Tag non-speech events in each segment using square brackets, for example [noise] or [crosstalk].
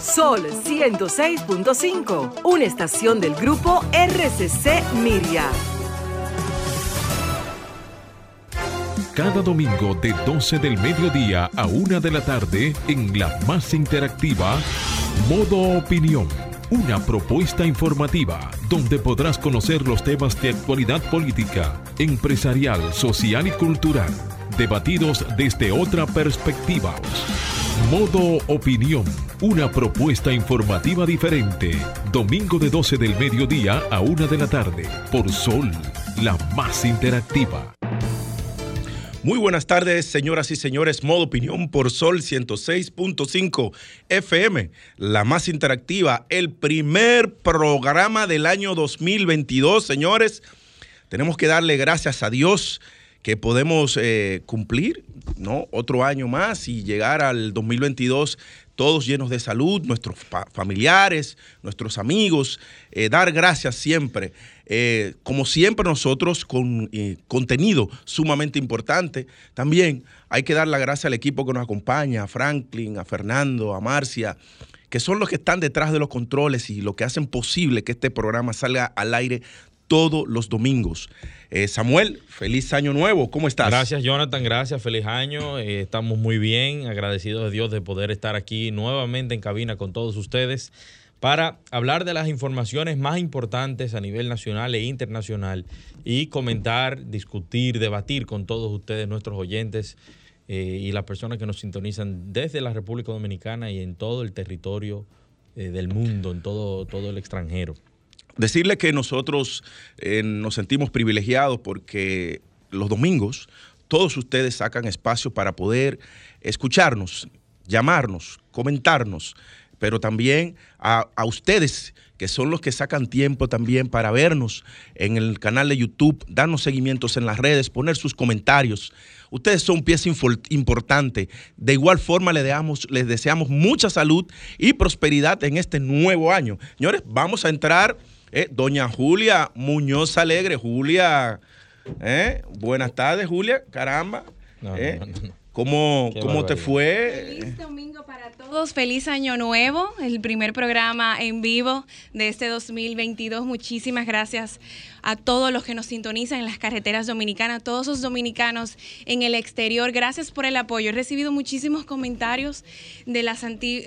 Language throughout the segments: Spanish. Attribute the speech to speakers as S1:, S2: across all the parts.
S1: Sol 106.5, una estación del grupo RCC Miria.
S2: Cada domingo de 12 del mediodía a 1 de la tarde en la más interactiva, Modo Opinión. Una propuesta informativa donde podrás conocer los temas de actualidad política, empresarial, social y cultural, debatidos desde otra perspectiva. Modo Opinión, una propuesta informativa diferente. Domingo de 12 del mediodía a 1 de la tarde, por Sol, la más interactiva.
S3: Muy buenas tardes, señoras y señores. Modo opinión por Sol 106.5 FM, la más interactiva, el primer programa del año 2022, señores. Tenemos que darle gracias a Dios que podemos eh, cumplir, ¿no? Otro año más y llegar al 2022 todos llenos de salud, nuestros familiares, nuestros amigos, eh, dar gracias siempre. Eh, como siempre nosotros con contenido sumamente importante, también hay que dar la gracia al equipo que nos acompaña, a Franklin, a Fernando, a Marcia, que son los que están detrás de los controles y lo que hacen posible que este programa salga al aire todos los domingos. Eh, Samuel, feliz año nuevo, ¿cómo estás?
S4: Gracias Jonathan, gracias, feliz año. Eh, estamos muy bien, agradecidos de Dios de poder estar aquí nuevamente en cabina con todos ustedes para hablar de las informaciones más importantes a nivel nacional e internacional y comentar, discutir, debatir con todos ustedes, nuestros oyentes eh, y las personas que nos sintonizan desde la República Dominicana y en todo el territorio del mundo, en todo, todo el extranjero.
S3: Decirle que nosotros eh, nos sentimos privilegiados porque los domingos todos ustedes sacan espacio para poder escucharnos, llamarnos, comentarnos, pero también a, a, ustedes que son los que sacan tiempo también para vernos en el canal de YouTube, darnos seguimientos en las redes, poner sus comentarios. Ustedes son pieza importante. De igual forma les, les deseamos mucha salud y prosperidad en este nuevo año. Señores, vamos a entrar eh, doña Julia Muñoz Alegre. Julia, eh, buenas tardes, Julia. Caramba. Eh, ¿Cómo, ¿cómo te fue?
S5: Feliz domingo para todos, feliz año nuevo, el primer programa en vivo de este 2022. Muchísimas gracias a todos los que nos sintonizan en las carreteras dominicanas, todos los dominicanos en el exterior. Gracias por el apoyo. He recibido muchísimos comentarios de las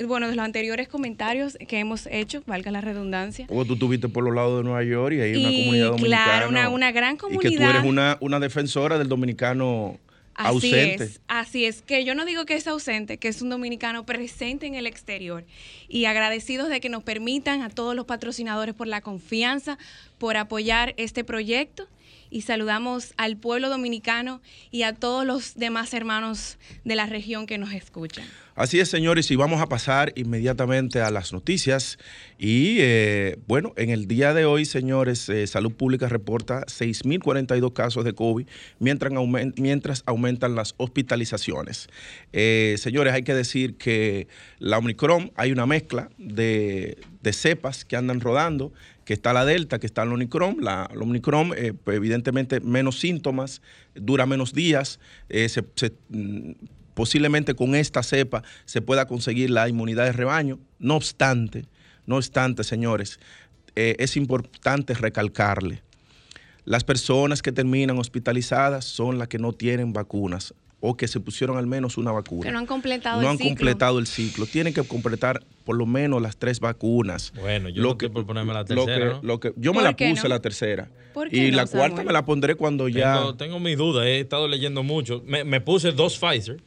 S5: bueno, de los anteriores comentarios que hemos hecho, valga la redundancia.
S3: O tú estuviste por los lados de Nueva York y hay una comunidad dominicana.
S5: Claro, una, una gran comunidad.
S3: Y que tú eres una, una defensora del dominicano
S5: Así
S3: ausente.
S5: es, así es, que yo no digo que es ausente, que es un dominicano presente en el exterior y agradecidos de que nos permitan a todos los patrocinadores por la confianza, por apoyar este proyecto y saludamos al pueblo dominicano y a todos los demás hermanos de la región que nos escuchan.
S3: Así es, señores, y vamos a pasar inmediatamente a las noticias. Y eh, bueno, en el día de hoy, señores, eh, Salud Pública reporta 6.042 casos de COVID, mientras, aumentan las hospitalizaciones. Eh, señores, hay que decir que la Omicron, hay una mezcla de cepas que andan rodando que está la Delta, que está el Omicron. La, Omicron, pues, evidentemente, menos síntomas, dura menos días, se, mm, posiblemente con esta cepa se pueda conseguir la inmunidad de rebaño. No obstante, no obstante, señores, eh, es importante recalcarle, las personas que terminan hospitalizadas son las que no tienen vacunas o que se pusieron al menos una vacuna.
S5: Que no han completado
S3: no
S5: el
S3: han
S5: ciclo.
S3: completado el ciclo. Tienen que completar por lo menos las tres vacunas.
S4: Bueno, yo lo que por ponerme la
S3: lo
S4: tercera,
S3: que-
S4: ¿no?
S3: lo que- yo me
S5: ¿Por
S3: la puse
S5: no?
S3: la tercera.
S5: ¿Por qué
S3: Y
S5: no,
S3: la cuarta
S5: Samuel?
S3: me la pondré cuando ya.
S4: Tengo, tengo mi duda, he estado leyendo mucho. Me, me puse dos Pfizer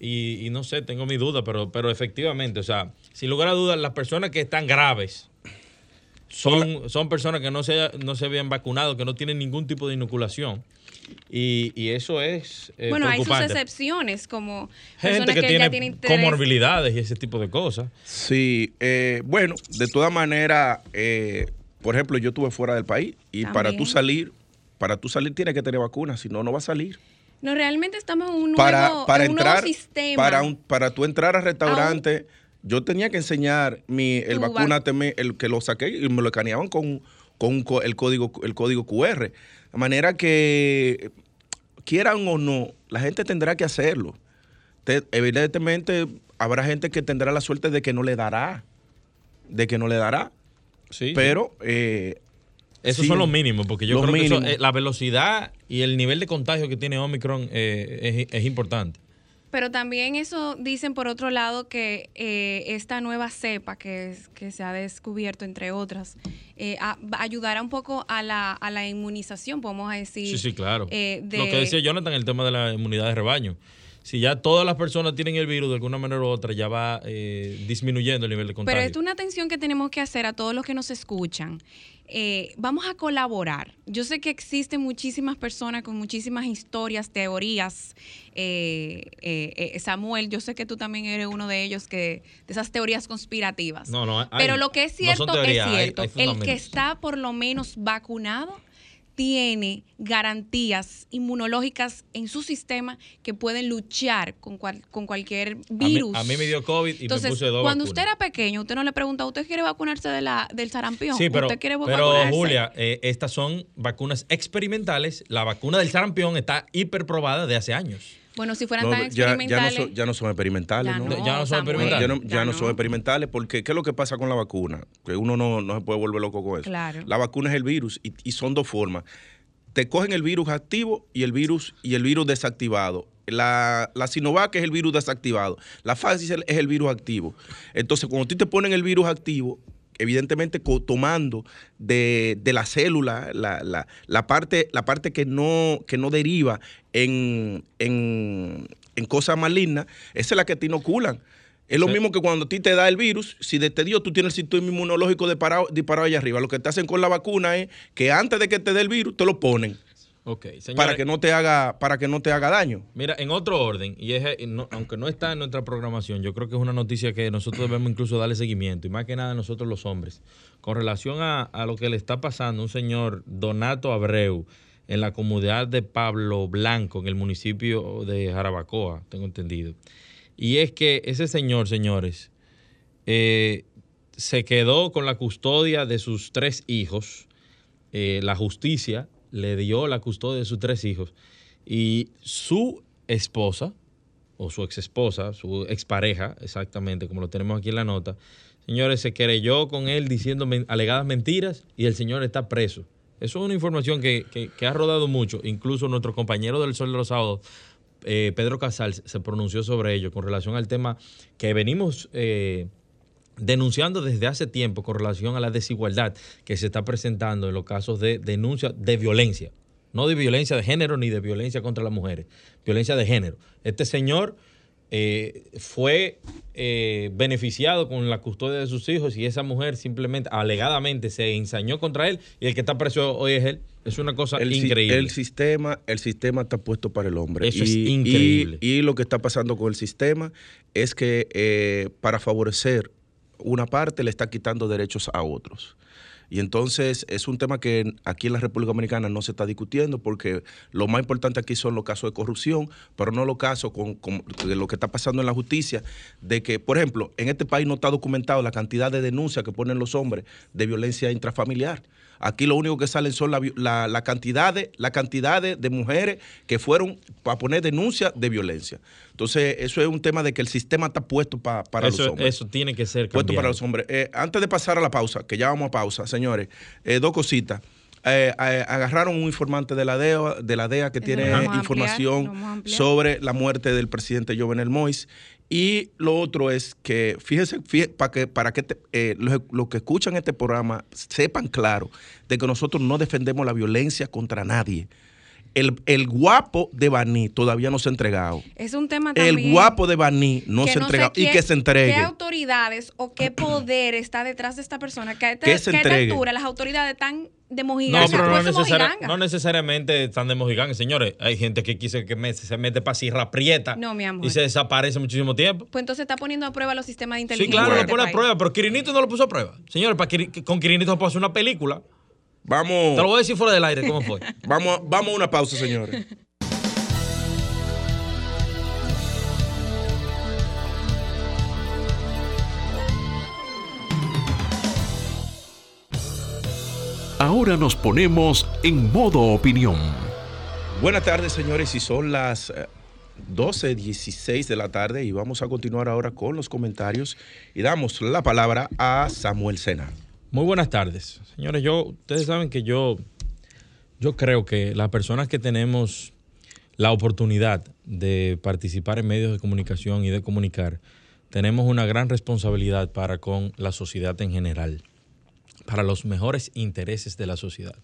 S4: y, y no sé, tengo mi duda, pero, pero efectivamente, o sea, sin lugar a dudas, las personas que están graves son, son personas que no se, no se habían vacunado, que no tienen ningún tipo de inoculación. Y, y eso es eh,
S5: bueno, hay sus excepciones, como
S4: Gente
S5: personas
S4: que,
S5: ya
S4: tiene
S5: tienen interés.
S4: comorbilidades y ese tipo de cosas.
S3: Sí, eh, bueno, de todas maneras, eh, por ejemplo, yo estuve fuera del país y para tú salir, para tú salir tienes que tener vacuna, si no, no va a salir.
S5: No, realmente estamos en un nuevo,
S3: para para
S5: en un
S3: entrar,
S5: nuevo sistema.
S3: para un, para tú entrar al restaurante, yo tenía que enseñar mi el
S5: Tu vac-
S3: vacúnate, me- el que lo saqué y me lo escaneaban con, con un co- el código el código QR, de manera que quieran o no, la gente tendrá que hacerlo. Te- evidentemente habrá gente que tendrá la suerte de que no le dará, de que no le dará.
S4: Sí,
S3: Pero eh,
S4: Esos
S3: sí,
S4: son los mínimos, porque yo creo que eso, eh, la velocidad y el nivel de contagio que tiene Omicron eh, es, es importante.
S5: Pero también eso dicen por otro lado que eh, esta nueva cepa que, es- que se ha descubierto, entre otras, eh, a- ayudará un poco a la, a la inmunización, podemos decir.
S4: Sí, sí, claro.
S5: eh, de-
S4: Lo que decía Jonathan, el tema de la inmunidad de rebaño. Si ya todas las personas tienen el virus de alguna manera u otra, ya va eh, disminuyendo el nivel de contagio.
S5: Pero esto es una atención que tenemos que hacer a todos los que nos escuchan. Eh, vamos a colaborar. Yo sé que existen muchísimas personas con muchísimas historias, teorías. Eh, eh, eh, Samuel, yo sé que tú también eres uno de ellos que de esas teorías conspirativas.
S4: No, no, hay-
S5: Pero lo que es
S4: no
S5: cierto
S4: teorías,
S5: es cierto.
S4: hay
S5: el que está por lo menos vacunado tiene garantías inmunológicas en su sistema que pueden luchar con, cual- con cualquier
S4: A mí-
S5: virus.
S4: A mí, me dio COVID y
S5: Entonces,
S4: me puse dos
S5: cuando
S4: vacunas.
S5: usted era pequeño, usted no le pregunta, ¿usted quiere vacunarse de la, del sarampión?
S4: Sí, pero,
S5: ¿Usted quiere
S4: pero
S5: vacunarse?
S4: Julia, eh, estas son vacunas experimentales. La vacuna del sarampión está hiperprobada de hace años.
S5: Bueno, si fueran
S3: no,
S5: tan
S3: ya, ya, no
S5: experimentales.
S3: ya no son experimentales,
S5: Ya
S3: ¿no?
S5: no,
S4: Ya no son experimentales.
S3: Ya no, ya
S5: ya
S3: no
S5: no.
S3: son experimentales porque ¿qué es lo que pasa con la vacuna? Que uno no, no se puede volver loco con eso.
S5: Claro.
S3: La vacuna es el virus y, y son dos formas. Te cogen el virus activo y el virus y el virus desactivado. La, la Sinovac es el virus desactivado. La Pfizer es el virus activo. Entonces, cuando tú te ponen el virus activo, evidentemente tomando de, de la célula la, la- la parte, la parte que, no, que no deriva en, en, en cosas malignas, esa es la que te inoculan. Es lo
S4: Sí.
S3: mismo que cuando a ti te da el virus, si te dio, tú tienes el sistema inmunológico disparado, disparado allá arriba. Lo que te hacen con la vacuna es que antes de que te dé el virus, te lo ponen
S4: Ok, señores.
S3: para que no te haga, para que no te haga daño.
S4: Mira, en otro orden, y es, eh, no- aunque no está en nuestra programación, yo creo que es una noticia que nosotros debemos incluso darle seguimiento, y más que nada nosotros los hombres, con relación a, a lo que le está pasando a un señor Donato Abreu en la comunidad de Pablo Blanco, en el municipio de Jarabacoa, tengo entendido. Y es que ese señor, señores, eh, se quedó con la custodia de sus tres hijos. Eh, la justicia le dio la custodia de sus tres hijos. Y su esposa, o su ex esposa, su expareja, exactamente como lo tenemos aquí en la nota, señores, se querelló con él diciendo alegadas mentiras y el señor está preso. Eso es una información que, que- ha rodado mucho. Incluso nuestro compañero del Sol de los Sábados, eh, Pedro Casal, se pronunció sobre ello con relación al tema que venimos eh, denunciando desde hace tiempo con relación a la desigualdad que se está presentando en los casos de denuncia de violencia. No de violencia de género ni de violencia contra las mujeres, violencia de género. Este señor eh, fue eh, beneficiado con la custodia de sus hijos y esa mujer simplemente, alegadamente, se ensañó contra él y el que está preso hoy es él. Es una cosa
S3: El,
S4: increíble.
S3: el sistema, el sistema está puesto para el hombre.
S4: Eso es
S3: Y-
S4: increíble.
S3: Y, y lo que está pasando con el sistema es que eh, para favorecer una parte le está quitando derechos a otros. Y entonces es un tema que aquí en la República Dominicana no se está discutiendo porque lo más importante aquí son los casos de corrupción, pero no los casos con, de lo que está pasando en la justicia, de que, por ejemplo, en este país no está documentado la cantidad de denuncias que ponen los hombres de violencia intrafamiliar. Aquí lo único que salen son la, la, la cantidad, de, la cantidad de, de mujeres que fueron para poner denuncias de violencia. Entonces, eso es un tema de que el sistema está puesto pa- para
S4: eso,
S3: los hombres.
S4: eso tiene que ser
S3: Puesto para
S4: cambiado.
S3: los hombres. Eh, antes de pasar a la pausa, que ya vamos a pausa, señores, eh, dos cositas. Eh, eh, agarraron un informante de la DEA, de la DEA que tiene
S5: a ampliar,
S3: información
S5: a
S3: sobre la muerte del presidente Jovenel Mois. Y lo otro es que, fíjense, para que, para que te- eh, los, los que escuchan este programa sepan claro de que nosotros no defendemos la violencia contra nadie. El, el guapo de Baní todavía no se ha entregado.
S5: Es un tema también.
S3: El guapo de Baní no se ha entregado. y
S5: qué-
S3: que se entregue.
S5: ¿Qué autoridades o qué [clears throat] poder está detrás de esta persona? Que a esta,
S3: Que se
S5: que a esta
S3: entregue.
S5: altura las autoridades están de
S4: No,
S5: mojigangas.
S4: pero no, necesari- no necesariamente están de mojigán, señores. Hay gente que quise que me- se mete para Sierra Prieta
S5: No, mi amor.
S4: y se desaparece muchísimo tiempo.
S5: Pues entonces está poniendo a prueba los sistemas de
S4: Sí,
S5: inteligencia.
S4: claro,
S5: de
S4: lo
S5: este
S4: pone a prueba, pero Quirinito no lo puso a prueba. Señores, para con Quirinito se puede hacer una película.
S3: Vamos.
S4: Te lo voy a decir fuera del aire, ¿cómo fue? [laughs]
S3: Vamos, a- vamos a una pausa, señores.
S2: Ahora nos ponemos en modo opinión.
S3: Buenas tardes, señores. Y son las 12, 16 de la tarde y vamos a continuar ahora con los comentarios y damos la palabra a Samuel Sena.
S4: Muy buenas tardes. Señores, yo, ustedes saben que yo, yo creo que las personas que tenemos la oportunidad de participar en medios de comunicación y de comunicar, tenemos una gran responsabilidad para con la sociedad en general, para los mejores intereses de la sociedad.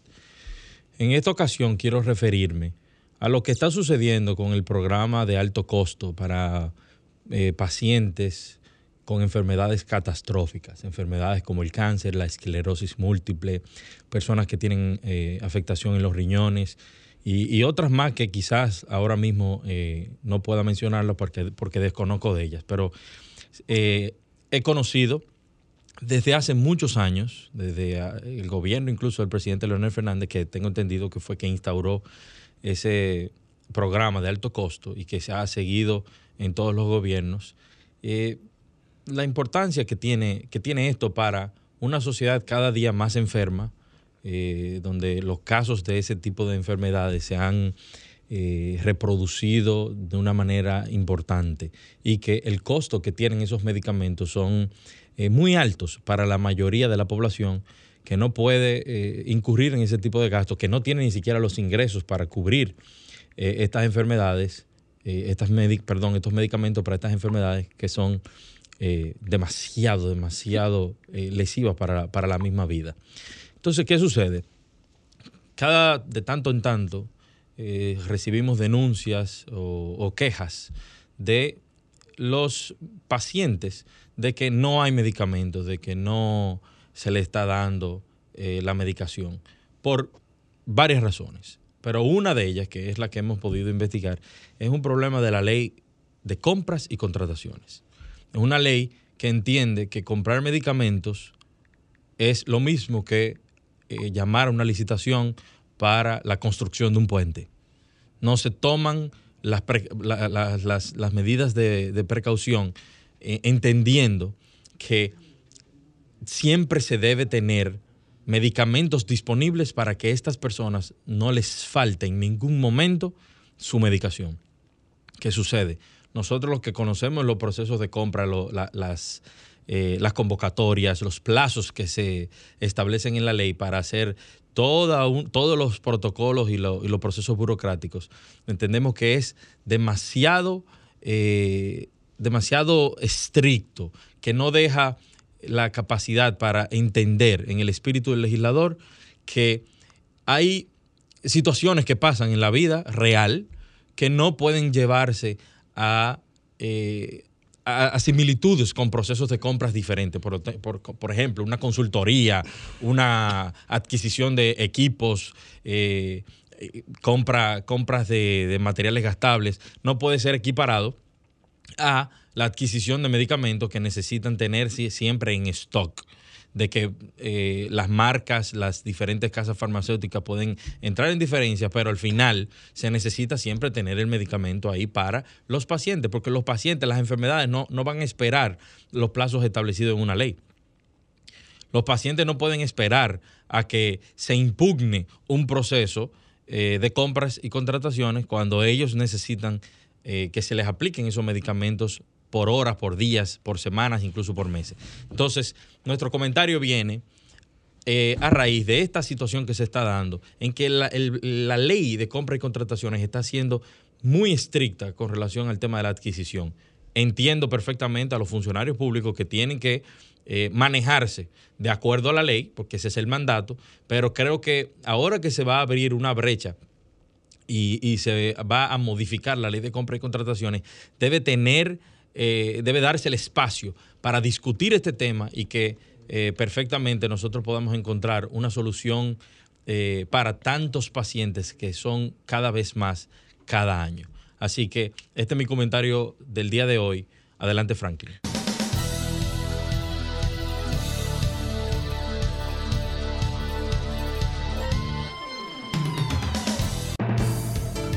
S4: En esta ocasión quiero referirme a lo que está sucediendo con el programa de alto costo para eh, pacientes con enfermedades catastróficas, enfermedades como el cáncer, la esclerosis múltiple, personas que tienen eh, afectación en los riñones y, otras más que quizás ahora mismo eh, no pueda mencionarlo porque, porque desconozco de ellas, pero he conocido desde hace muchos años, desde ah, el gobierno incluso del presidente Leonel Fernández, que tengo entendido que fue quien instauró ese programa de alto costo y que se ha seguido en todos los gobiernos, eh, la importancia que tiene, que tiene esto para una sociedad cada día más enferma, eh, donde los casos de ese tipo de enfermedades se han eh, reproducido de una manera importante y que el costo que tienen esos medicamentos son muy altos para la mayoría de la población que no puede eh, incurrir en ese tipo de gastos, que no tiene ni siquiera los ingresos para cubrir eh, estas enfermedades, eh, estas perdón, estos medicamentos para estas enfermedades que son demasiado, demasiado lesivas para, para, la misma vida. Entonces, ¿qué sucede? Cada de tanto en tanto recibimos denuncias o, quejas de los pacientes de que no hay medicamentos, de que no se le está dando eh, la medicación por varias razones. Pero una de ellas, que es la que hemos podido investigar, es un problema de la ley de compras y contrataciones. Una ley que entiende que comprar medicamentos es lo mismo que eh, llamar a una licitación para la construcción de un puente. No se toman las, las, medidas de, precaución eh, entendiendo que siempre se debe tener medicamentos disponibles para que estas personas no les falte en ningún momento su medicación. ¿Qué sucede? Nosotros los que conocemos los procesos de compra, las, eh, las convocatorias, los plazos que se establecen en la ley para hacer todos los protocolos y, los procesos burocráticos, entendemos que es demasiado, eh, demasiado estricto, que no deja la capacidad para entender en el espíritu del legislador que hay situaciones que pasan en la vida real que no pueden llevarse a, eh, similitudes con procesos de compras diferentes. Por, ejemplo, una consultoría, una adquisición de equipos, eh, compra, compras de, de materiales gastables, no puede ser equiparado a la adquisición de medicamentos que necesitan tenerse siempre en stock de que eh, las marcas, las diferentes casas farmacéuticas pueden entrar en diferencia, pero al final se necesita siempre tener el medicamento ahí para los pacientes, porque los pacientes, las enfermedades no, no van a esperar los plazos establecidos en una ley. Los pacientes no pueden esperar a que se impugne un proceso eh, de compras y contrataciones cuando ellos necesitan eh, que se les apliquen esos medicamentos por horas, por días, por semanas, incluso por meses. Entonces, nuestro comentario viene eh, a raíz de esta situación que se está dando, en que la, ley de compra y contrataciones está siendo muy estricta con relación al tema de la adquisición. Entiendo perfectamente a los funcionarios públicos que tienen que eh, manejarse de acuerdo a la ley, porque ese es el mandato, pero creo que ahora que se va a abrir una brecha y, se va a modificar la ley de compra y contrataciones, debe tener, eh, debe darse el espacio para discutir este tema y que eh, perfectamente nosotros podamos encontrar una solución eh, para tantos pacientes que son cada vez más cada año. Así que este es mi comentario del día de hoy. Adelante, Franklin.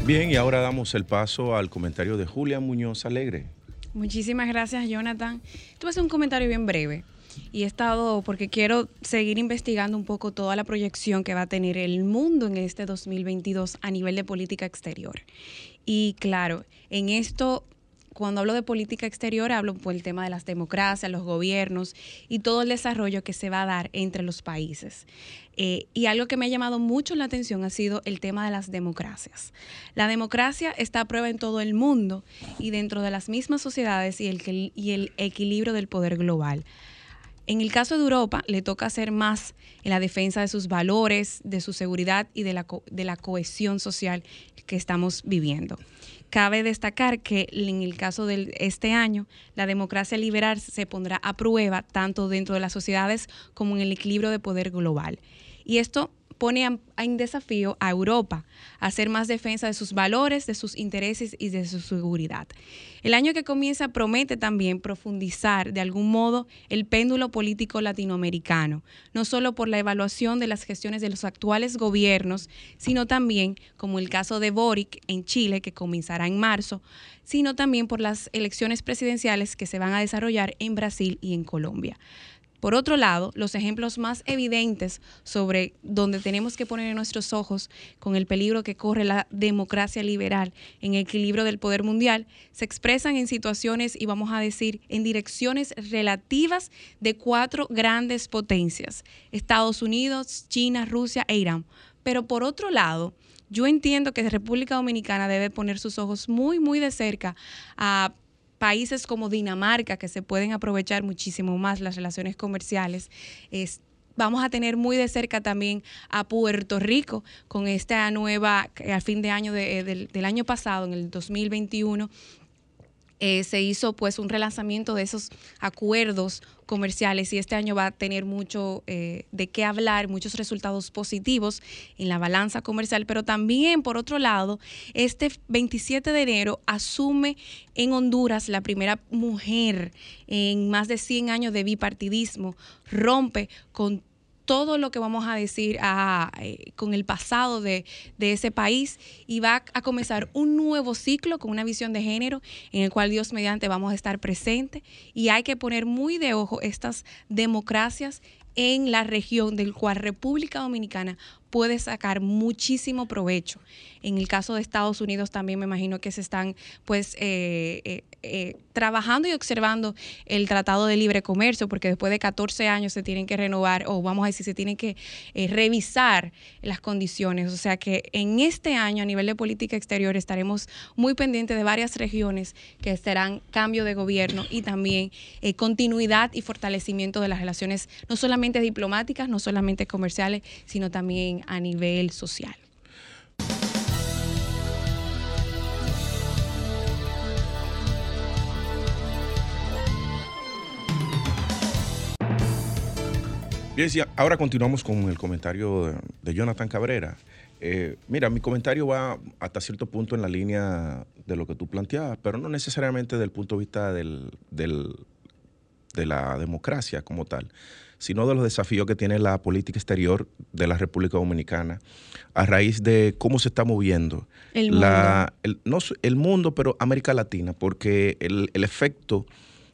S3: Bien, y ahora damos el paso al comentario de Julia Muñoz Alegre.
S5: Muchísimas gracias, Jonathan. Tú hacer un comentario bien breve. Y he estado, porque quiero seguir investigando un poco toda la proyección que va a tener el mundo en este 2022 a nivel de política exterior. Y claro, en esto cuando hablo de política exterior, hablo por el tema de las democracias, los gobiernos y todo el desarrollo que se va a dar entre los países. Eh, y algo que me ha llamado mucho la atención ha sido el tema de las democracias. La democracia está a prueba en todo el mundo y dentro de las mismas sociedades y el, y el equilibrio del poder global. En el caso de Europa, le toca hacer más en la defensa de sus valores, de su seguridad y de la, de la cohesión social que estamos viviendo. Cabe destacar que en el caso de este año, la democracia liberal se pondrá a prueba tanto dentro de las sociedades como en el equilibrio de poder global. Y esto pone en desafío a Europa a hacer más defensa de sus valores, de sus intereses y de su seguridad. El año que comienza promete también profundizar de algún modo el péndulo político latinoamericano, no solo por la evaluación de las gestiones de los actuales gobiernos, sino también, como el caso de Boric en Chile, que comenzará en marzo, sino también por las elecciones presidenciales que se van a desarrollar en Brasil y en Colombia. Por otro lado, los ejemplos más evidentes sobre donde tenemos que poner nuestros ojos con el peligro que corre la democracia liberal en el equilibrio del poder mundial se expresan en situaciones y vamos a decir en direcciones relativas de cuatro grandes potencias, Estados Unidos, China, Rusia e Irán. Pero por otro lado, yo entiendo que República Dominicana debe poner sus ojos muy, muy de cerca a países como Dinamarca, que se pueden aprovechar muchísimo más las relaciones comerciales, es, vamos a tener muy de cerca también a Puerto Rico con esta nueva, al fin de año del, del año pasado, en el 2021, eh, se hizo pues un relanzamiento de esos acuerdos comerciales y este año va a tener mucho eh, de qué hablar, muchos resultados positivos en la balanza comercial, pero también por otro lado, este 27 de enero asume en Honduras la primera mujer en más de 100 años de bipartidismo, rompe con todo lo que vamos a decir eh, con el pasado de, ese país y va a comenzar un nuevo ciclo con una visión de género en el cual Dios mediante vamos a estar presente y hay que poner muy de ojo estas democracias en la región del cual República Dominicana puede sacar muchísimo provecho. En el caso de Estados Unidos también me imagino que se están pues eh, eh, eh, trabajando y observando el Tratado de Libre Comercio, porque después de 14 años se tienen que renovar, o vamos a decir, se tienen que revisar las condiciones. O sea que en este año a nivel de política exterior estaremos muy pendientes de varias regiones que serán cambio de gobierno y también continuidad y fortalecimiento de las relaciones, no solamente diplomáticas, no solamente comerciales, sino también a nivel social.
S3: Bien, sí, ahora continuamos con el comentario de, Jonathan Cabrera. Eh, mira, mi comentario va hasta cierto punto en la línea de lo que tú planteabas, pero no necesariamente desde el punto de vista del, de la democracia como tal, sino de los desafíos que tiene la política exterior de la República Dominicana a raíz de cómo se está moviendo
S5: el mundo,
S3: la, el, no, el mundo pero América Latina, porque el, efecto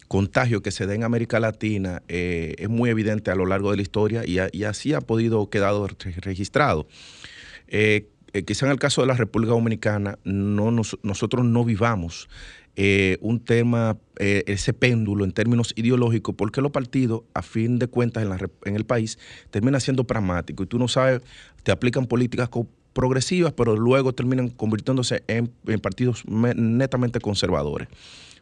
S3: contagio que se da en América Latina eh, es muy evidente a lo largo de la historia y, así ha podido quedar registrado. Eh, eh, quizá en el caso de la República Dominicana no nosotros no vivamos eh, un tema, eh, ese péndulo en términos ideológicos, porque los partidos, a fin de cuentas, en, el país, terminan siendo pragmáticos. Y tú no sabes, te aplican políticas progresivas, pero luego terminan convirtiéndose en, partidos netamente conservadores.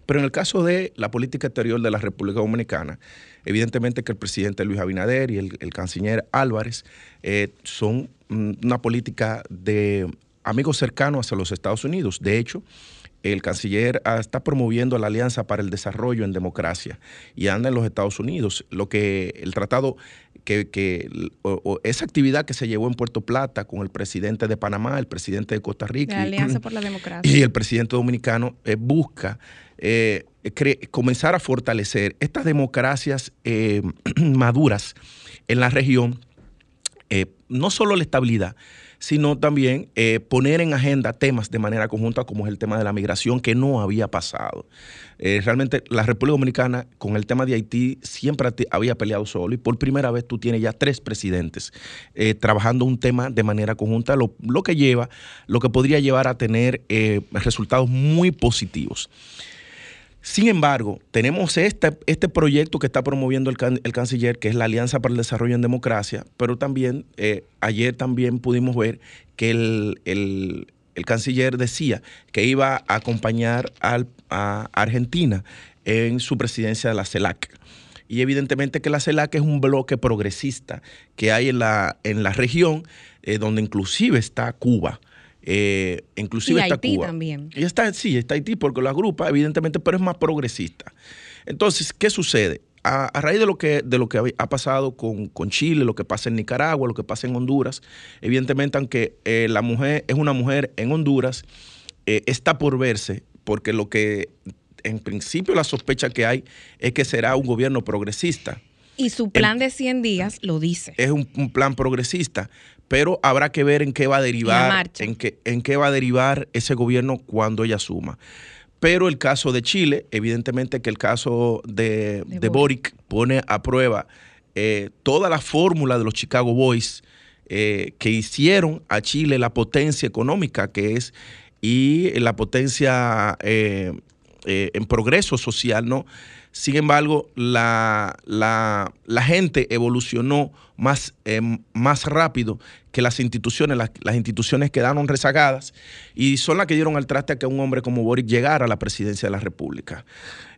S3: Pero en el caso de la política exterior de la República Dominicana, evidentemente que el presidente Luis Abinader y el, canciller Álvarez eh, son mm, una política de amigos cercanos hacia los Estados Unidos. De hecho, el canciller ah, está promoviendo la Alianza para el Desarrollo en Democracia y anda en los Estados Unidos. Lo que el tratado, que, esa actividad que se llevó en Puerto Plata con el presidente de Panamá, el presidente de Costa Rica.
S5: La Alianza por la [clears throat] Democracia.
S3: Y el presidente dominicano eh, busca eh, comenzar a fortalecer estas democracias eh, [clears throat] maduras en la región, no solo la estabilidad, sino también eh, poner en agenda temas de manera conjunta, como es el tema de la migración, que no había pasado. Eh, realmente la República Dominicana con el tema de Haití siempre había peleado solo y por primera vez tú tienes ya tres presidentes eh, trabajando un tema de manera conjunta, lo, que lleva, lo que podría llevar a tener resultados muy positivos. Sin embargo, tenemos este, este proyecto que está promoviendo el, canciller, que es la Alianza para el Desarrollo en Democracia, pero también eh, ayer también pudimos ver que el, canciller decía que iba a acompañar a Argentina en su presidencia de la CELAC. Y evidentemente que la CELAC es un bloque progresista que hay en la, en la región, eh, donde inclusive está Cuba. Eh, inclusive
S5: y
S3: está
S5: Haití
S3: Cuba.
S5: también.
S3: Y está, sí, está Haití porque lo agrupa, evidentemente, pero es más progresista. Entonces, ¿qué sucede? A, raíz de lo que, de lo que ha pasado con, Chile, lo que pasa en Nicaragua, lo que pasa en Honduras, evidentemente, aunque eh, la mujer es una mujer en Honduras, eh, está por verse, porque lo que en principio la sospecha que hay es que será un gobierno progresista.
S5: Y su plan de 100 días lo dice.
S3: Es un, un, plan progresista, pero habrá que ver en qué va a derivar, en qué, en qué va a derivar ese gobierno cuando ella asuma. Pero el caso de Chile, evidentemente que el caso de, Boric pone a prueba eh, toda la fórmula de los Chicago Boys eh, que hicieron a Chile la potencia económica que es y la potencia eh, en progreso social, ¿no? Sin embargo, la, la, gente evolucionó más, más rápido que las instituciones, las, instituciones quedaron rezagadas y son las que dieron al traste a que un hombre como Boric llegara a la presidencia de la República.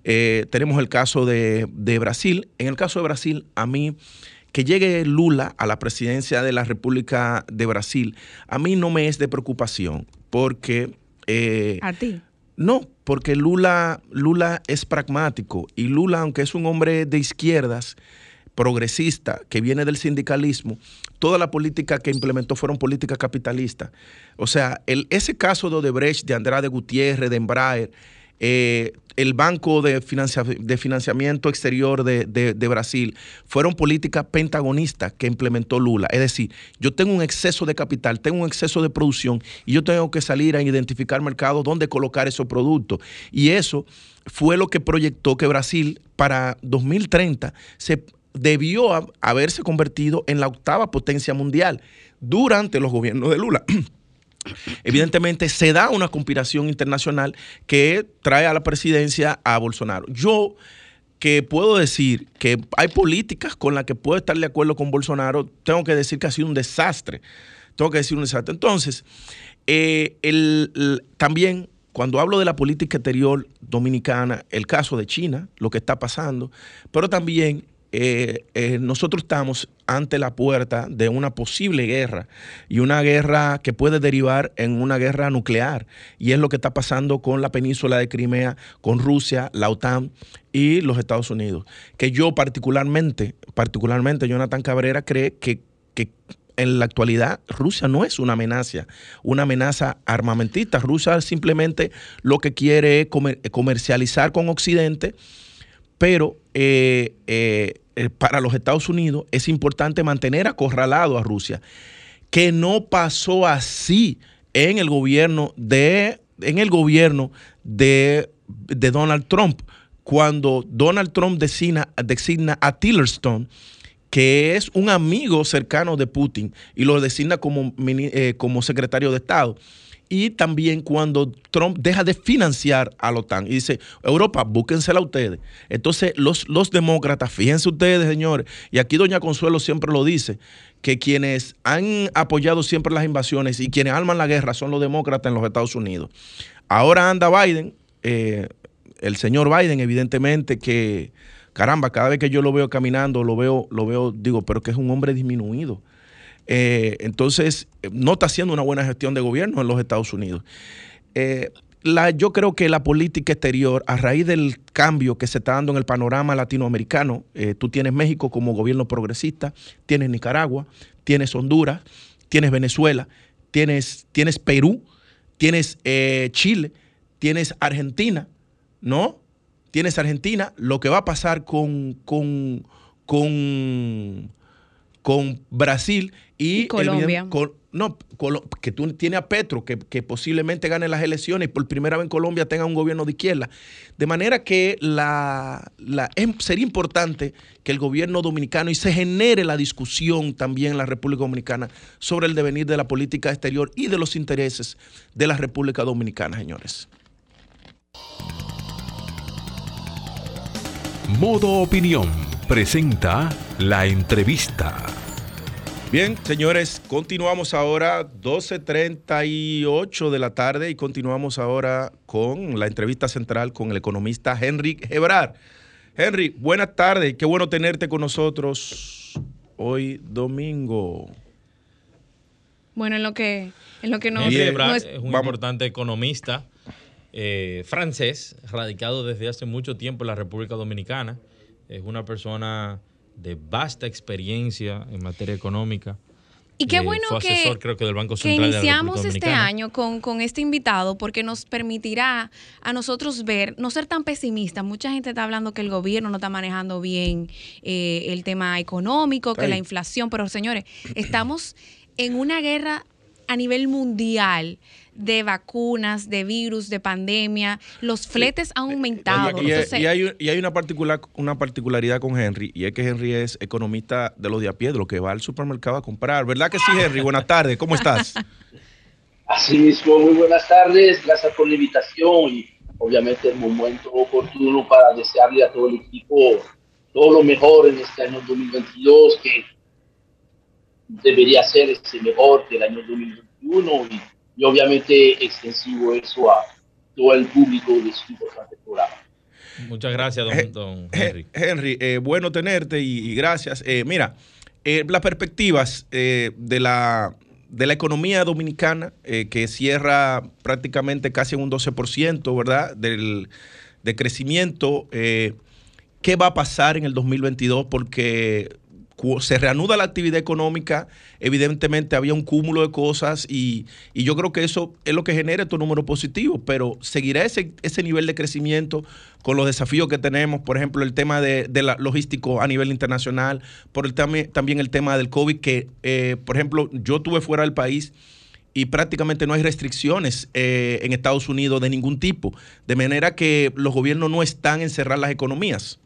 S3: Eh, tenemos el caso de, Brasil. En el caso de Brasil, a mí que llegue Lula a la presidencia de la República de Brasil, a mí no me es de preocupación, porque...
S5: Eh, ¿A ti?
S3: No, porque Lula, Lula es pragmático y Lula, aunque es un hombre de izquierdas, progresista, que viene del sindicalismo, toda la política que implementó fueron políticas capitalistas. O sea, el, ese caso de Odebrecht, de Andrade Gutiérrez, de Embraer, eh, el Banco de, de Financiamiento Exterior de, de, Brasil, fueron políticas pentagonistas que implementó Lula. Es decir, yo tengo un exceso de capital, tengo un exceso de producción y yo tengo que salir a identificar mercados donde colocar esos productos. Y eso fue lo que proyectó que Brasil para 2030 se debió haberse convertido en la octava potencia mundial durante los gobiernos de Lula. [clears throat] Evidentemente se da una conspiración internacional que trae a la presidencia a Bolsonaro. Yo que puedo decir que hay políticas con las que puedo estar de acuerdo con Bolsonaro, tengo que decir que ha sido un desastre. Tengo que decir un desastre. Entonces, eh, también cuando hablo de la política exterior dominicana, el caso de China, lo que está pasando, pero también eh, eh, nosotros estamos ante la puerta de una posible guerra y una guerra que puede derivar en una guerra nuclear. Y es lo que está pasando con la península de Crimea, con Rusia, la OTAN y los Estados Unidos. Que yo particularmente, particularmente Jonathan Cabrera cree que, que en la actualidad Rusia no es una amenaza, una amenaza armamentista. Rusia simplemente lo que quiere es comercializar con Occidente, pero eh, eh, para los Estados Unidos es importante mantener acorralado a Rusia, que no pasó así en el gobierno de, en el gobierno de, Donald Trump, cuando Donald Trump designa, designa a Tillerson, que es un amigo cercano de Putin, y lo designa como, eh, como secretario de Estado y también cuando Trump deja de financiar a la OTAN y dice, Europa, búsquensela ustedes. Entonces, los, los demócratas, fíjense ustedes, señores, y aquí doña Consuelo siempre lo dice, que quienes han apoyado siempre las invasiones y quienes arman la guerra son los demócratas en los Estados Unidos. Ahora anda Biden, eh, el señor Biden, evidentemente que, caramba, cada vez que yo lo veo caminando, lo veo, lo veo, digo, pero que es un hombre disminuido eh, entonces, no está haciendo una buena gestión de gobierno en los Estados Unidos. Eh, yo creo que la política exterior, a raíz del cambio que se está dando en el panorama latinoamericano, eh, tú tienes México como gobierno progresista, tienes Nicaragua, tienes Honduras, tienes Venezuela, tienes, tienes Perú, tienes Chile, tienes Argentina, ¿no? Tienes Argentina, lo que va a pasar con, con, con con Brasil y,
S5: Colombia.
S3: no, que tú tienes a Petro, que, posiblemente gane las elecciones y por primera vez en Colombia tenga un gobierno de izquierda. De manera que la, sería importante que el gobierno dominicano y se genere la discusión también en la República Dominicana sobre el devenir de la política exterior y de los intereses de la República Dominicana, señores.
S2: Modo Opinión presenta la entrevista.
S3: Bien, señores, continuamos ahora 12.38 de la tarde y continuamos ahora con la entrevista central con el economista Henry Gebrar. Henry, buenas tardes, qué bueno tenerte con nosotros hoy domingo.
S5: Bueno, en lo que, en lo que
S4: nos... Henry Gebrar es, un importante economista eh, francés, radicado desde hace mucho tiempo en la República Dominicana. Es una persona de vasta experiencia en materia económica.
S5: Y qué eh, bueno que, creo que, del Banco Central iniciamos este año con, con, este invitado porque nos permitirá a nosotros ver, no ser tan pesimistas. Mucha gente está hablando que el gobierno no está manejando bien eh, el tema económico, que la inflación, pero señores, estamos en una guerra a nivel mundial de vacunas, de virus, de pandemia. Los fletes han aumentado.
S3: Y, hay, una, particular, una particularidad con Henry, y es que Henry es economista de los de a pie, de lo que va al supermercado a comprar. ¿Verdad que sí, Henry? Buenas tardes, ¿cómo estás? [laughs]
S6: Así mismo, muy buenas tardes, gracias por la invitación y obviamente el momento oportuno para desearle a todo el equipo todo lo mejor en este año 2022, que debería ser ese mejor que el año 2021 y y obviamente extensivo eso a todo el público de su importante programa.
S4: Muchas gracias, don,
S3: Henry. Henry, eh, bueno tenerte y, gracias. Eh, mira, eh, las perspectivas de, la, de la economía dominicana, que cierra prácticamente casi un 12%, ¿verdad? Del, de crecimiento. ¿Qué va a pasar en el 2022? Porque se reanuda la actividad económica, evidentemente había un cúmulo de cosas y, yo creo que eso es lo que genera estos números positivos, pero seguirá ese, ese nivel de crecimiento con los desafíos que tenemos, por ejemplo, el tema de, la logístico a nivel internacional, por el también el tema del COVID, que, eh, por ejemplo, yo estuve fuera del país y prácticamente no hay restricciones eh, en Estados Unidos de ningún tipo, de manera que los gobiernos no están en cerrar las economías.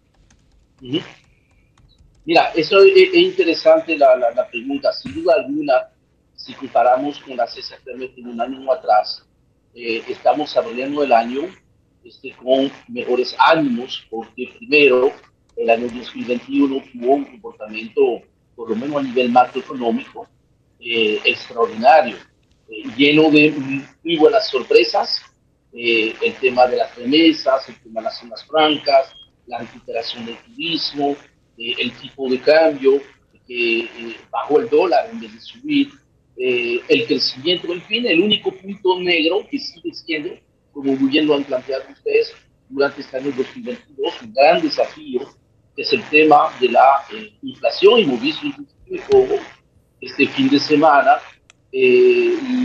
S6: Mira, eso es, interesante la, la, pregunta. Sin duda alguna, si comparamos con las exactamente un año atrás, eh, estamos abriendo el año este, con mejores ánimos, porque primero, el año 2021 tuvo un comportamiento, por lo menos a nivel macroeconómico, eh, extraordinario, eh, lleno de muy buenas sorpresas, el tema de las remesas, el tema de las zonas francas, la recuperación del turismo, eh, el tipo de cambio, que eh, bajó el dólar en vez de subir, eh, el crecimiento, en fin, el único punto negro que sigue siendo, como muy bien lo han planteado ustedes durante este año 2022, un gran desafío, es el tema de la inflación. Y hemos visto este fin de semana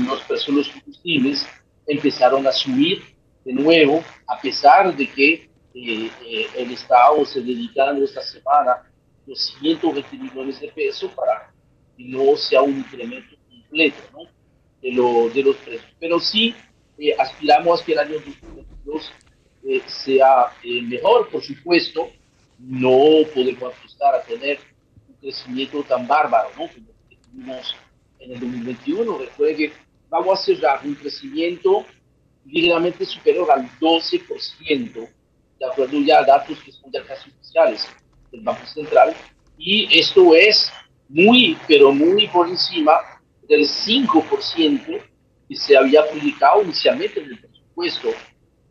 S6: los precios de los combustibles empezaron a subir de nuevo, a pesar de que eh, eh, el Estado se dedicando esta semana 220 millones de pesos para que no sea un incremento completo ¿no? de, lo, de los precios. Pero sí eh, aspiramos a que el año 2022 sea mejor, por supuesto. No podemos apostar a tener un crecimiento tan bárbaro ¿no? como que tuvimos en el 2021. Recuerden que vamos a cerrar un crecimiento ligeramente superior al 12% de acuerdo ya a datos que son ya casi oficiales del Banco Central, y esto es muy, pero muy por encima del 5% que se había publicado inicialmente en el presupuesto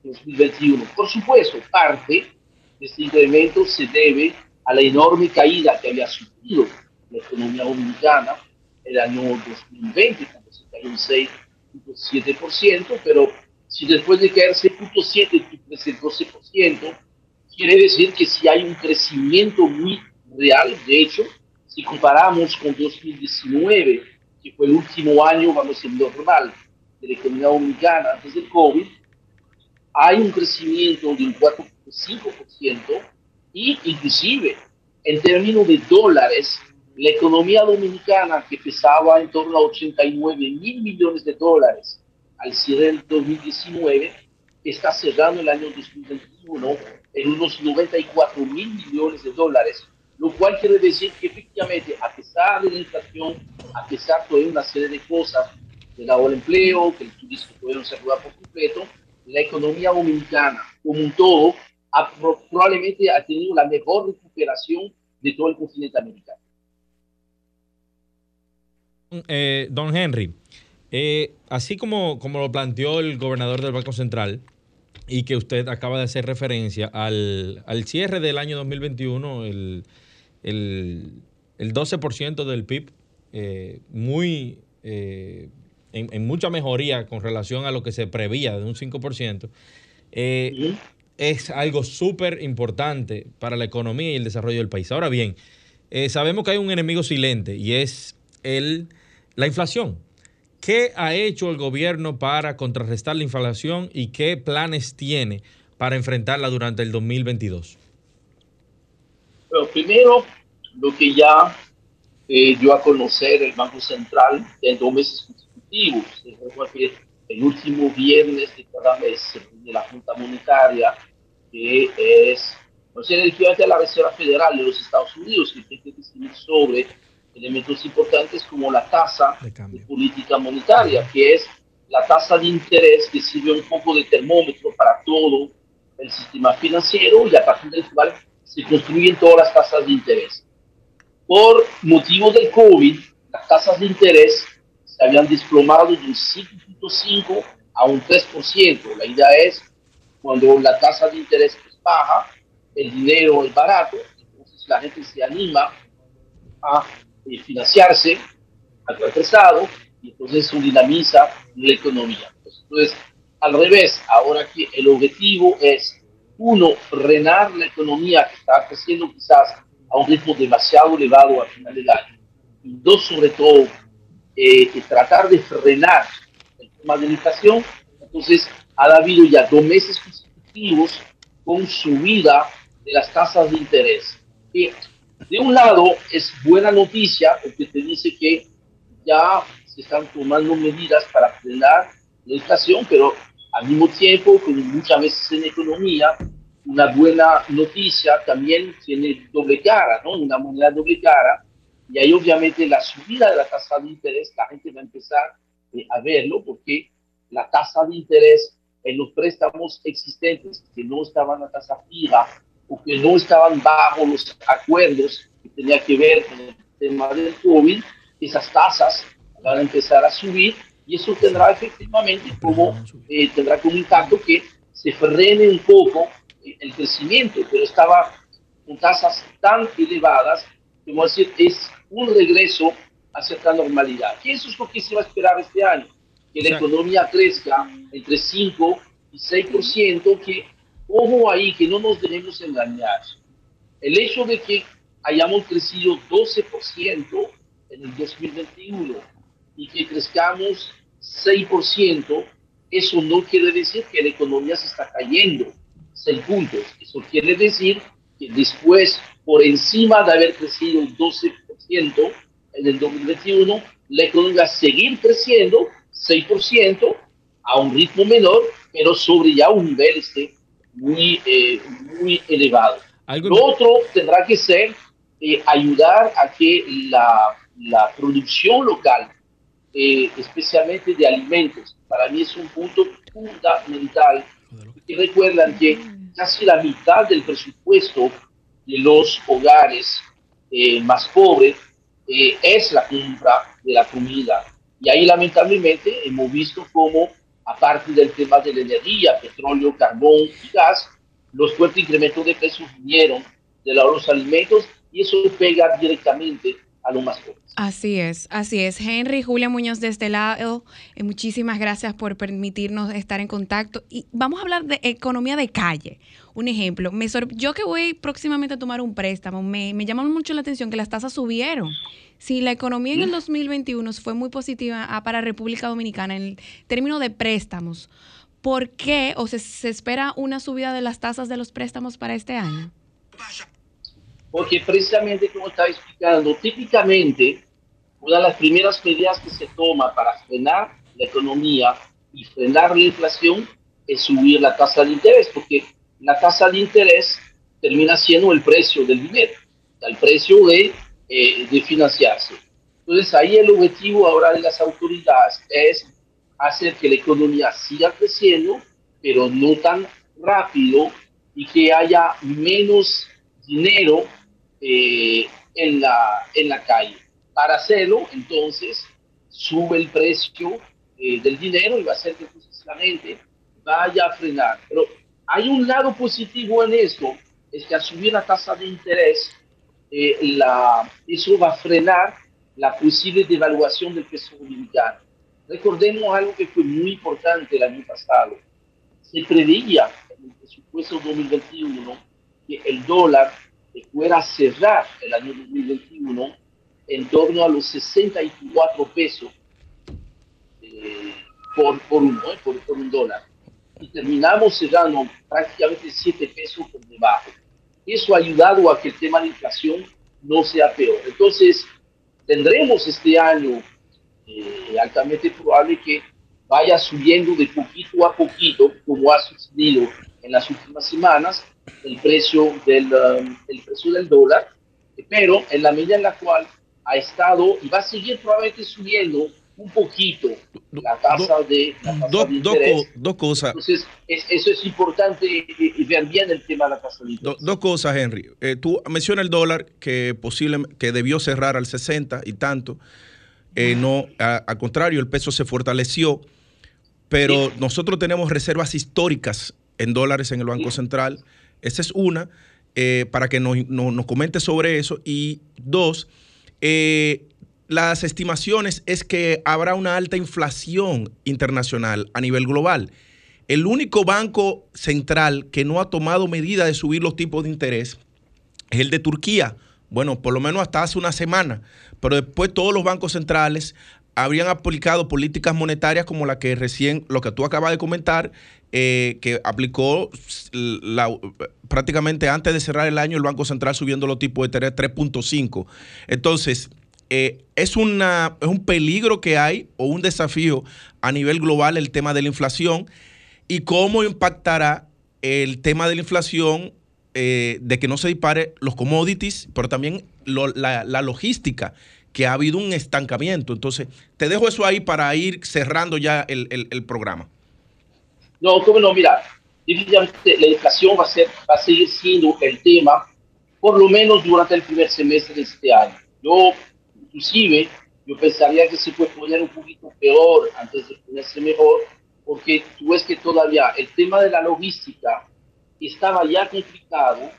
S6: 2021. Por supuesto, parte de este incremento se debe a la enorme caída que había sufrido la economía dominicana el año 2020, cuando se cayó un 6.7%, pero si después de caer 6.7 tú creces 12%, quiere decir que si hay un crecimiento muy real. De hecho, si comparamos con 2019, que fue el último año, vamos a normal de la economía dominicana antes del COVID, hay un crecimiento de un 4.5% y inclusive en términos de dólares la economía dominicana, que pesaba en torno a 89 mil millones de dólares al cierre del 2019, está cerrando el año 2021 en unos 94 mil millones de dólares, lo cual quiere decir que efectivamente, a pesar de la inflación, a pesar de una serie de cosas, de dado el empleo, que el turismo pudieron saludar por completo, la economía dominicana como un todo ha, probablemente ha tenido la mejor recuperación de todo el continente americano.
S4: Eh, don Henry, eh, así como, como lo planteó el gobernador del Banco Central y que usted acaba de hacer referencia al, al cierre del año 2021, el, el, el 12% del PIB, eh, muy, en, en, mucha mejoría con relación a lo que se prevía de un 5%, es algo súper importante para la economía y el desarrollo del país. Ahora bien, sabemos que hay un enemigo silente y es el la inflación. ¿Qué ha hecho el gobierno para contrarrestar la inflación y qué planes tiene para enfrentarla durante el 2022?
S6: Bueno, primero, lo que ya eh, dio a conocer el Banco Central en dos meses consecutivos. El último viernes de cada mes de la Junta Monetaria, que es no sé, el equivalente a la Reserva Federal de los Estados Unidos, que tiene que decidir sobre elementos importantes como la tasa de, política monetaria, que es la tasa de interés que sirve un poco de termómetro para todo el sistema financiero y a partir del cual se construyen todas las tasas de interés. Por motivo del COVID, las tasas de interés se habían desplomado de un 5.5 a un 3%. La idea es, cuando la tasa de interés es baja, el dinero es barato, entonces la gente se anima a financiarse al Estado y entonces eso dinamiza la economía. Entonces, al revés, ahora que el objetivo es, uno, frenar la economía que está creciendo quizás a un ritmo demasiado elevado al final del año, y dos, sobre todo, eh, tratar de frenar el tema de la inflación, entonces ha habido ya dos meses consecutivos con subida de las tasas de interés. De un lado, es buena noticia porque te dice que ya se están tomando medidas para frenar la inflación, pero al mismo tiempo, como muchas veces en economía, una buena noticia también tiene doble cara, ¿no? Una moneda doble cara. Y ahí obviamente la subida de la tasa de interés, la gente va a empezar eh, a verlo porque la tasa de interés en los préstamos existentes que no estaban a tasa fija que no estaban bajo los acuerdos que tenía que ver con el tema del COVID, esas tasas van a empezar a subir y eso tendrá efectivamente como, eh, tendrá como impacto que se frene un poco el crecimiento, pero estaba con tasas tan elevadas, como decir, es un regreso hacia la normalidad. Y eso es lo que se va a esperar este año, que la economía crezca entre 5 y 6%, que Ojo ahí, que no nos debemos engañar. El hecho de que hayamos crecido 12% en el 2021 y que crezcamos 6%, eso no quiere decir que la economía se está cayendo 6 puntos. Eso quiere decir que después, por encima de haber crecido 12% en el 2021, la economía va a seguir creciendo 6% a un ritmo menor, pero sobre ya un nivel este, muy, eh, muy elevado. Lo otro tendrá que ser eh, ayudar a que la, la producción local, eh, especialmente de alimentos, para mí es un punto fundamental. Y recuerdan que casi la mitad del presupuesto de los hogares más pobres es la compra de la comida. Y ahí lamentablemente hemos visto cómo aparte del tema de la energía, petróleo, carbón y gas, los fuertes incrementos de precios vinieron de los alimentos y eso pega directamente a más pobres.
S5: Así es, así es. Henry, Julia Muñoz de este lado, eh, muchísimas gracias por permitirnos estar en contacto. Y vamos a hablar de economía de calle. Un ejemplo, me yo que voy próximamente a tomar un préstamo, me, me llama mucho la atención que las tasas subieron. Si la economía en el 2021 fue muy positiva ah, para República Dominicana en el término de préstamos, ¿por qué o se, espera una subida de las tasas de los préstamos para este año?
S6: Porque precisamente como estaba explicando, típicamente una de las primeras medidas que se toma para frenar la economía y frenar la inflación es subir la tasa de interés, porque la tasa de interés termina siendo el precio del dinero, el precio de, eh, de financiarse. Entonces ahí el objetivo ahora de las autoridades es hacer que la economía siga creciendo, pero no tan rápido y que haya menos dinero eh, en, la, en la calle. Para hacerlo, entonces, sube el precio eh, del dinero y va a hacer que precisamente vaya a frenar. Pero hay un lado positivo en esto, es que al subir la tasa de interés, eh, la, eso va a frenar la posible devaluación del peso dominicano. Recordemos algo que fue muy importante el año pasado. Se preveía en el presupuesto 2021 que el dólar fuera a cerrar el año 2021 en torno a los 64 pesos eh, por, por, uno, eh, por, por, un dólar. Y terminamos cerrando prácticamente 7 pesos por debajo. Eso ha ayudado a que el tema de inflación no sea peor. Entonces, tendremos este año eh, altamente probable que vaya subiendo de poquito a poquito, como ha sucedido en las últimas semanas, el precio del, um, el precio del dólar, pero en la medida en la cual ha estado y va a seguir probablemente subiendo un poquito la tasa de,
S3: Dos cosas.
S6: Entonces, eso es importante y, ver bien el tema de la tasa de interés.
S3: dos cosas, Henry. Eh, tú mencionas el dólar que, posible, que debió cerrar al 60 y tanto. Eh, no, al contrario, el peso se fortaleció, pero nosotros tenemos reservas históricas en dólares en el Banco Central. Esa es una, eh, para que nos, comente sobre eso. Y dos, eh, las estimaciones es que habrá una alta inflación internacional a nivel global. El único banco central que no ha tomado medida de subir los tipos de interés es el de Turquía. Bueno, por lo menos hasta hace una semana. Pero después todos los bancos centrales habrían aplicado políticas monetarias como la que recién, lo que tú acabas de comentar, eh, que aplicó prácticamente antes de cerrar el año el Banco Central subiendo los tipos de interés 3.5. Entonces, eh, es, una, es un peligro que hay o un desafío a nivel global el tema de la inflación y cómo impactará el tema de la inflación eh, de que no se dispare los commodities, pero también la, la logística que ha habido un estancamiento. Entonces, te dejo eso ahí para ir cerrando ya el, el, el programa.
S6: No, cómo no, mira, definitivamente la inflación va a, ser, va a seguir siendo el tema, por lo menos durante el primer semestre de este año. Yo, inclusive, yo pensaría que se puede poner un poquito peor antes de ponerse mejor, porque tú ves que todavía el tema de la logística estaba ya complicado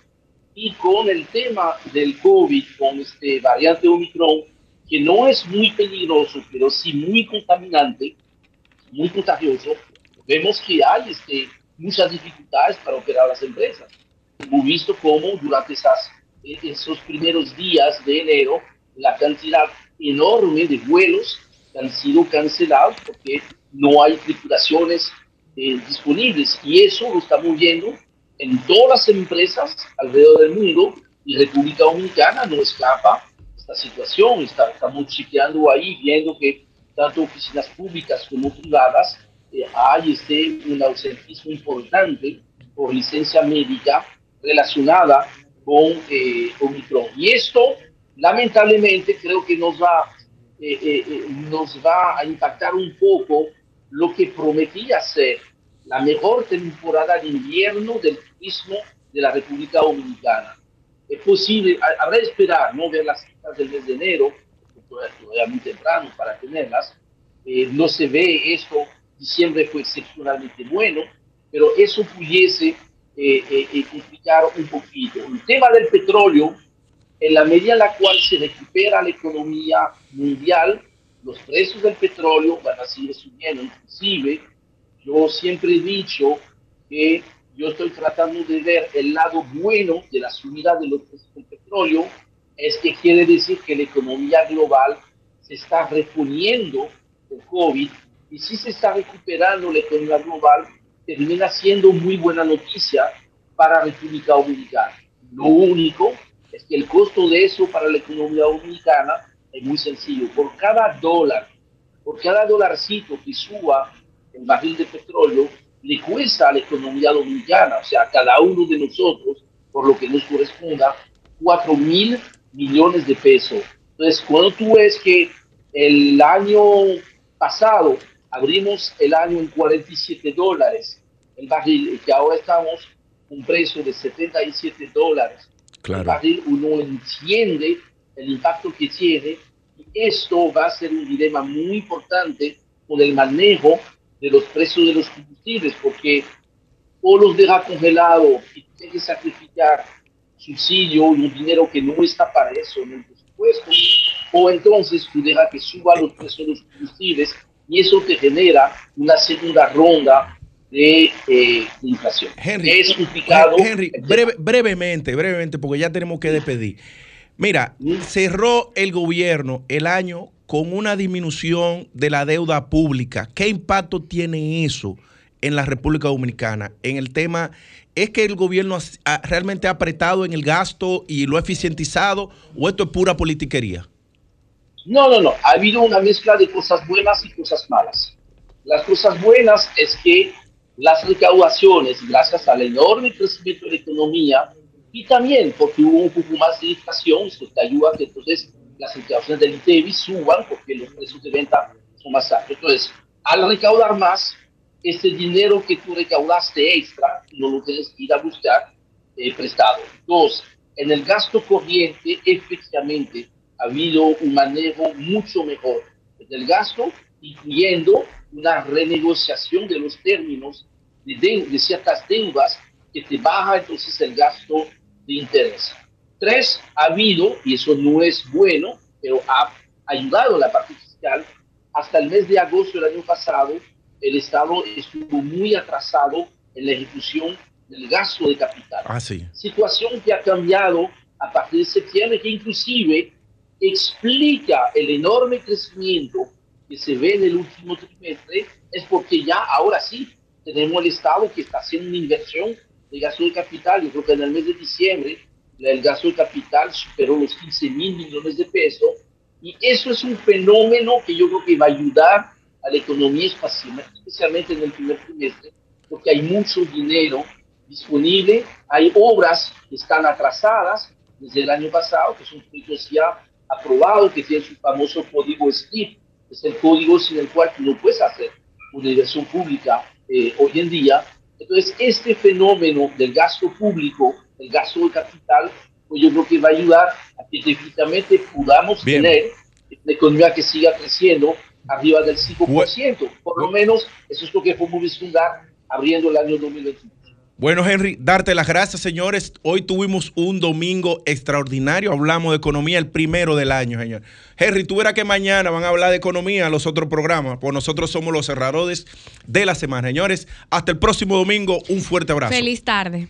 S6: y con el tema del COVID, con este variante Omicron, que no es muy peligroso, pero sí muy contaminante, muy contagioso, vemos que hay este, muchas dificultades para operar las empresas. Hemos visto cómo durante esas, esos primeros días de enero la cantidad enorme de vuelos han sido cancelados porque no hay tripulaciones eh, disponibles y eso lo estamos viendo en todas las empresas alrededor del mundo y República Dominicana no escapa esta situación. Está, estamos chequeando ahí, viendo que tanto oficinas públicas como privadas eh, hay este, ausentismo importante por licencia médica relacionada con eh, Omicron. Y esto, lamentablemente, creo que nos va, eh, eh, nos va a impactar un poco lo que prometía ser la mejor temporada de invierno del turismo de la República Dominicana. Es posible, habrá de esperar, no ver las del mes de enero, todavía muy temprano para tenerlas. no se ve esto diciembre fue excepcionalmente bueno, pero eso pudiese eh, eh, eh, complicar un poquito. El tema del petróleo, en la medida en la cual se recupera la economía mundial, los precios del petróleo van a seguir subiendo. Inclusive, yo siempre he dicho que yo estoy tratando de ver el lado bueno de la subida de los precios del petróleo, es que quiere decir que la economía global se está reponiendo por COVID y si se está recuperando la economía global, termina siendo muy buena noticia para República Dominicana. Lo único es que el costo de eso para la economía dominicana es muy sencillo. Por cada dólar, por cada dolarcito que suba el barril de petróleo, le cuesta a la economía dominicana, o sea, a cada uno de nosotros, por lo que nos corresponda, 4 mil millones de pesos. Entonces, cuando tú ves que el año pasado abrimos el año en 47 dólares el barril, y que ahora estamos un precio de 77 dólares. El barril, uno entiende el impacto que tiene y esto va a ser un dilema muy importante con el manejo de los precios de los combustibles, porque o los deja congelado y tiene que sacrificar subsidio y un dinero que no está para eso en el presupuesto, o entonces tú dejas que suba los precios de los combustibles y eso te genera una segunda ronda de, eh, inflación.
S3: Henry, es Henry brevemente, brevemente, porque ya tenemos que despedir. Mira, ¿Mm? cerró el gobierno el año con una disminución de la deuda pública. ¿Qué impacto tiene eso en la República Dominicana? En el tema, ¿es que el gobierno realmente ha apretado en el gasto y lo ha eficientizado o esto es pura politiquería?
S6: No, no, no. Ha habido una mezcla de cosas buenas y cosas malas. Las cosas buenas es que las recaudaciones, gracias al enorme crecimiento de la economía, y también porque hubo un poco más de inflación, esto te ayuda que entonces las recaudaciones del ITEVI suban porque los precios de venta son más altos. Entonces, al recaudar más, ese dinero que tú recaudaste extra, no lo tienes que ir a buscar eh, prestado. Dos, en el gasto corriente, efectivamente, ha habido un manejo mucho mejor del gasto, incluyendo una renegociación de los términos de, de ciertas deudas que te baja entonces el gasto de interés. Tres, ha habido, y eso no es bueno, pero ha ayudado la parte fiscal, hasta el mes de agosto del año pasado, el Estado estuvo muy atrasado en la ejecución del gasto de capital.
S3: Ah, sí.
S6: Situación que ha cambiado a partir de septiembre, que inclusive explica el enorme crecimiento que se ve en el último trimestre, es porque ya ahora sí tenemos el Estado que está haciendo una inversión de gasto de capital. Yo creo que en el mes de diciembre el gasto de capital superó los 15 mil millones de pesos y eso es un fenómeno que yo creo que va a ayudar a la economía especialmente en el primer trimestre, porque hay mucho dinero disponible, hay obras que están atrasadas desde el año pasado, que son proyectos ya aprobados, que tienen su famoso código STIP, es el código sin el cual tú no puedes hacer una inversión pública eh, hoy en día. Entonces, este fenómeno del gasto público el gasto de capital, pues yo creo que va a ayudar a que definitivamente podamos tener una economía que siga creciendo arriba del 5%. Por lo menos eso es lo que podemos disfrutar abriendo el año 2021.
S3: Bueno, Henry, darte las gracias, señores. Hoy tuvimos un domingo extraordinario. Hablamos de economía, el primero del año, señor. Henry, tú verás que mañana van a hablar de economía los otros programas, pues nosotros somos los cerradores de la semana. Señores, hasta el próximo domingo. Un fuerte abrazo.
S5: Feliz tarde.